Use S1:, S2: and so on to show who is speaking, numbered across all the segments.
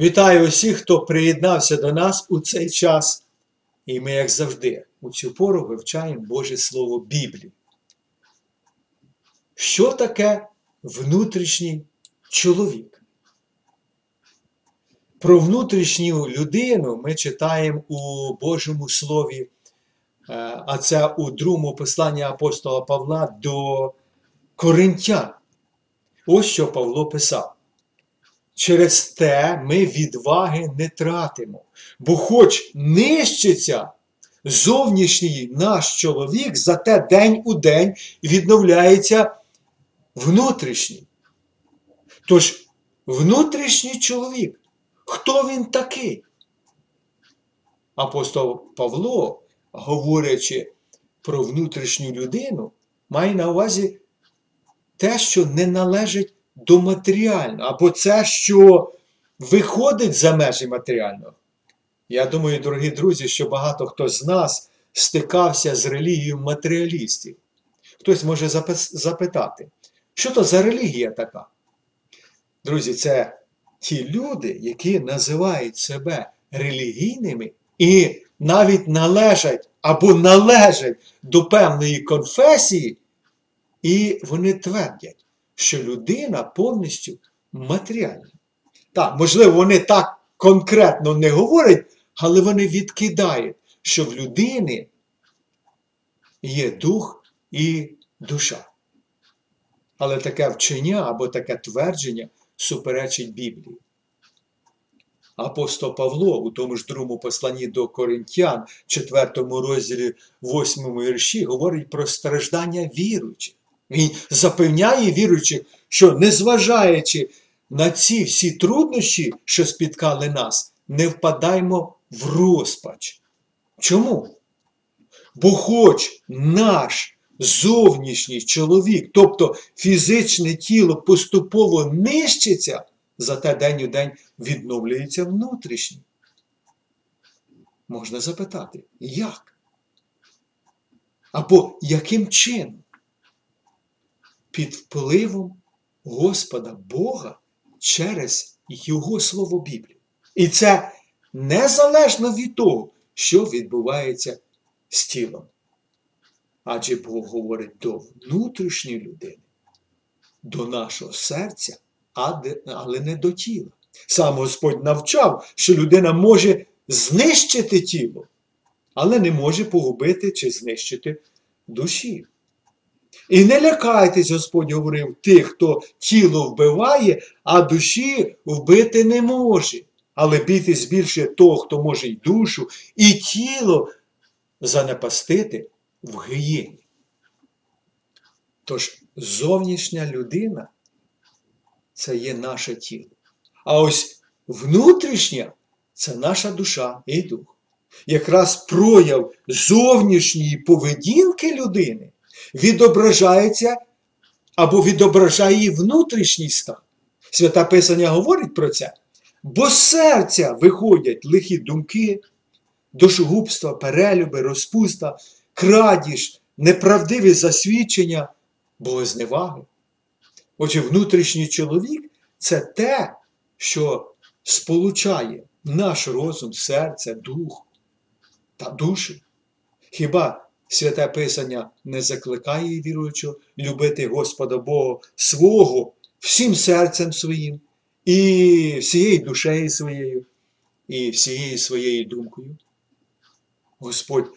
S1: Вітаю усіх, хто приєднався до нас у цей час. І ми, як завжди, у цю пору вивчаємо Боже Слово Біблії. Що таке внутрішній чоловік? Про внутрішню людину ми читаємо у Божому Слові, е, а це у другому посланні апостола Павла до Коринтян. Ось що Павло писав. Через те ми відваги не тратимо, бо хоч нищиться зовнішній наш чоловік, зате день у день відновляється внутрішній. Тож, внутрішній чоловік, хто він такий? Апостол Павло, говорячи про внутрішню людину, має на увазі те, що не належить до матеріального, або це, що виходить за межі матеріального. Я думаю, дорогі друзі, що багато хто з нас стикався з релігією матеріалістів. Хтось може запитати, що то за релігія така? Друзі, це ті люди, які називають себе релігійними і навіть належать або належать до певної конфесії, і вони твердять, що людина повністю матеріальна. Так, можливо, вони так конкретно не говорять, але вони відкидають, що в людини є дух і душа. Але таке вчення або таке твердження суперечить Біблії. Апостол Павло у тому ж другому посланні до Коринтян, 4 розділі 8 вірші, говорить про страждання віруючих. Він запевняє віруючих, що незважаючи на ці всі труднощі, що спіткали нас, не впадаємо в розпач. Чому? Бо хоч наш зовнішній чоловік, тобто фізичне тіло поступово нищиться, зате день у день відновлюється внутрішній. Можна запитати, як? Або яким чином? Під впливом Господа Бога через Його Слово Біблії. І це незалежно від того, що відбувається з тілом. Адже Бог говорить до внутрішньої людини, до нашого серця, але не до тіла. Сам Господь навчав, що людина може знищити тіло, але не може погубити чи знищити душі. І не лякайтесь, Господь говорив, тих, хто тіло вбиває, а душі вбити не може. Але бійтесь більше того, хто може й душу, і тіло занепастити в гієні. Тож зовнішня людина це є наше тіло. А ось внутрішня це наша душа і дух. Якраз прояв зовнішньої поведінки людини відображається або відображає її внутрішній стан. Свята Писання говорить про це. Бо з серця виходять лихі думки, дошогубства, перелюби, розпуста, крадіж, неправдиві засвідчення, богозневаги. Отже, внутрішній чоловік це те, що сполучає наш розум, серце, дух та душу. Хіба Святе Писання не закликає віруючого любити Господа Бога свого всім серцем своїм, і всією душею своєю, і всією своєю думкою. Господь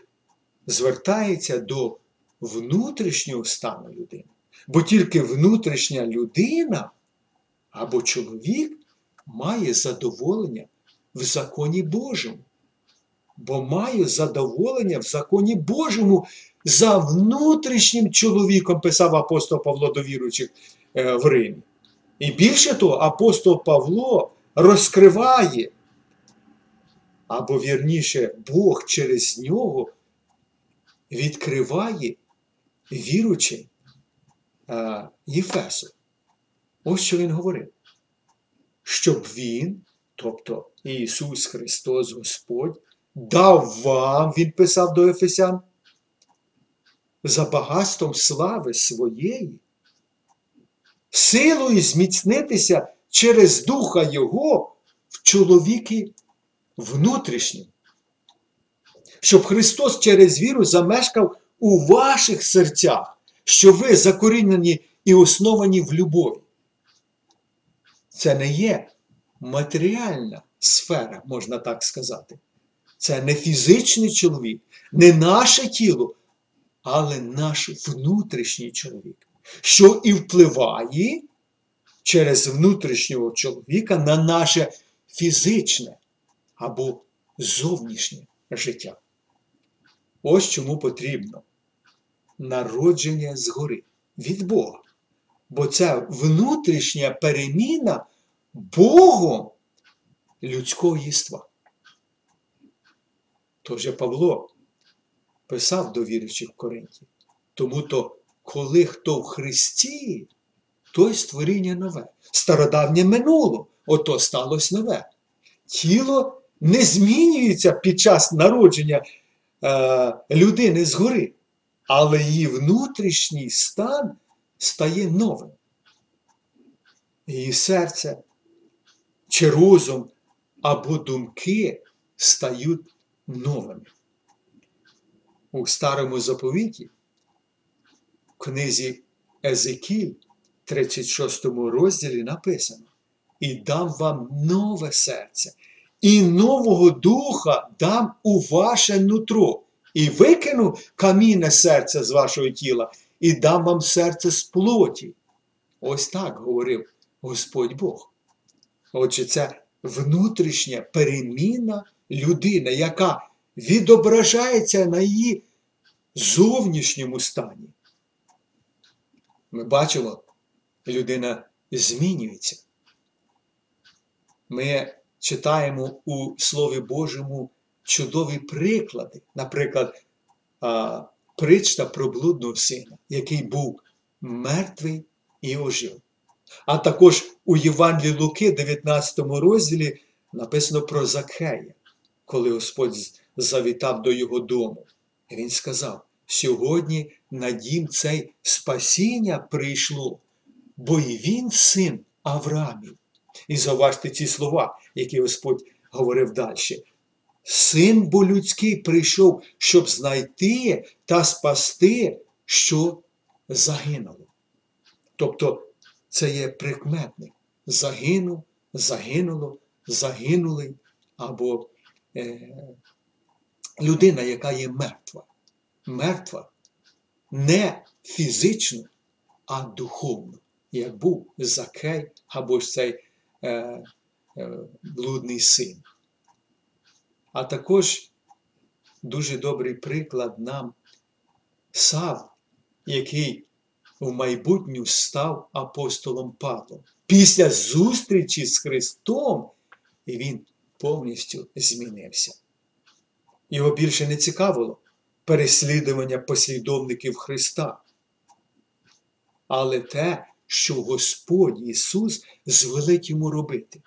S1: звертається до внутрішнього стану людини. Бо тільки внутрішня людина або чоловік має задоволення в законі Божому бо маю задоволення в законі Божому за внутрішнім чоловіком, писав апостол Павло до віруючих е, в Римі. І більше того, апостол Павло розкриває, або вірніше, Бог через нього відкриває віручим е, Єфесу. Ось що він говорив. Щоб він, тобто Ісус Христос Господь, дав вам, він писав до Ефесян, за багатством слави своєї, силою зміцнитися через Духа Його в чоловіки внутрішнім. Щоб Христос через віру замешкав у ваших серцях, що ви закорінені і основані в любові. Це не є матеріальна сфера, можна так сказати. Це не фізичний чоловік, не наше тіло, але наш внутрішній чоловік, що і впливає через внутрішнього чоловіка на наше фізичне або зовнішнє життя. Ось чому потрібно народження згори від Бога. Бо це внутрішня переміна Богом людського єства. Тож Павло писав до віруючих в Коринті. Тому то, коли хто в Христі, той створіння нове. Стародавнє минуло, ото сталося нове. Тіло не змінюється під час народження е, людини згори, але її внутрішній стан стає новим. Її серце чи розум або думки стають новими. У старому заповіті, в книзі Езекіль, 36 розділі написано: І дам вам нове серце, і нового духа дам у ваше нутро, і викину камінне серце з вашого тіла, і дам вам серце з плоті. Ось так говорив Господь Бог. Отже, це внутрішня переміна людини, яка відображається на її зовнішньому стані. Ми бачимо, людина змінюється. Ми читаємо у Слові Божому чудові приклади, наприклад, причта про блудного сина, який був мертвий і ожив. А також у Євангелії Луки, 19 розділі, написано про Закхея, коли Господь завітав до його дому. Він сказав: сьогодні на дім цей спасіння прийшло, бо і він син Авраамів. І зауважте ці слова, які Господь говорив далі. Син бо людський прийшов, щоб знайти та спасти, що загинуло. Тобто це є прикметник. Загинув, загинуло, загинулий або людина, яка є мертва. Мертва не фізично, а духовно, як був Закей або ж цей е, е, блудний син. А також дуже добрий приклад нам Сав, який в майбутню став апостолом Павлом. Після зустрічі з Христом він повністю змінився. Його більше не цікавило переслідування послідовників Христа. Але те, що Господь Ісус звелить йому робити.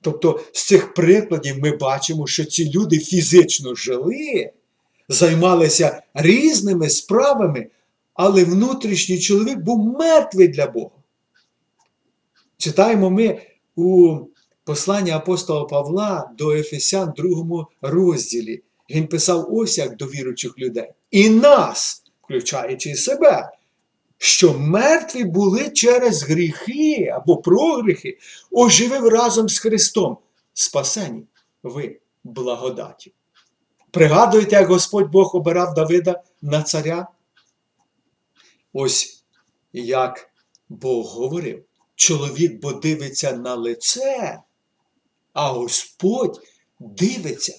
S1: Тобто з цих прикладів ми бачимо, що ці люди фізично жили, займалися різними справами, але внутрішній чоловік був мертвий для Бога. Читаємо ми у посланні апостола Павла до Ефесян, другому розділі. Він писав ось як до віруючих людей. І нас, включаючи себе, що мертві були через гріхи або прогріхи, оживив разом з Христом. Спасені ви благодаті. Пригадуєте, як Господь Бог обирав Давида на царя? Ось як Бог говорив, чоловік бо дивиться на лице, а Господь дивиться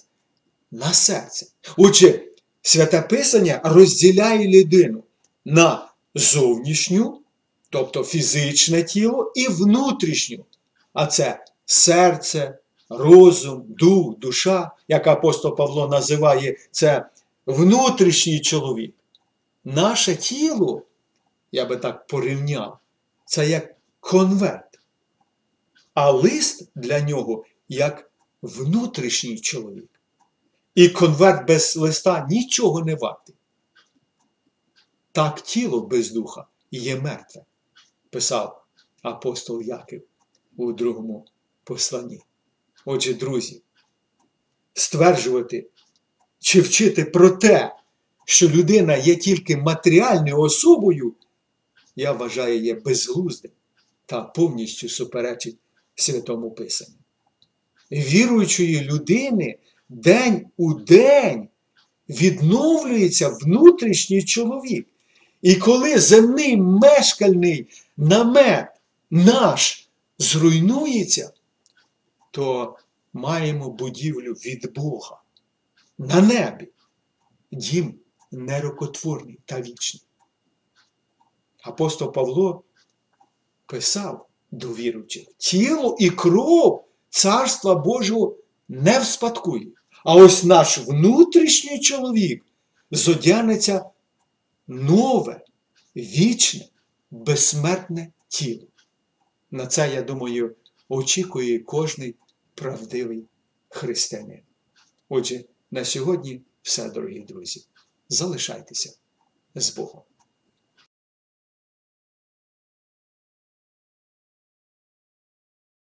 S1: на серце. Отже, святе Писання розділяє людину на зовнішню, тобто фізичне тіло, і внутрішню. А це серце, розум, дух, душа, як апостол Павло називає це внутрішній чоловік. Наше тіло, я би так порівняв, це як конверт. А лист для нього як внутрішній чоловік. І конверт без листа нічого не вартий. Так тіло без духа є мертве, писав апостол Яків у другому посланні. Отже, друзі, стверджувати чи вчити про те, що людина є тільки матеріальною особою, я вважаю, є безглуздим та повністю суперечить Святому Писанню. Віруючої людини день у день відновлюється внутрішній чоловік. І коли земний мешкальний намет наш зруйнується, то маємо будівлю від Бога на небі. Дім нерокотворний та вічний. Апостол Павло писав до віруючих, тіло і кров Царства Божого не вспадкує. А ось наш внутрішній чоловік зодягнеться нове, вічне, безсмертне тіло. На це, я думаю, очікує кожний правдивий християнин. Отже, на сьогодні все, дорогі друзі. Залишайтеся з Богом.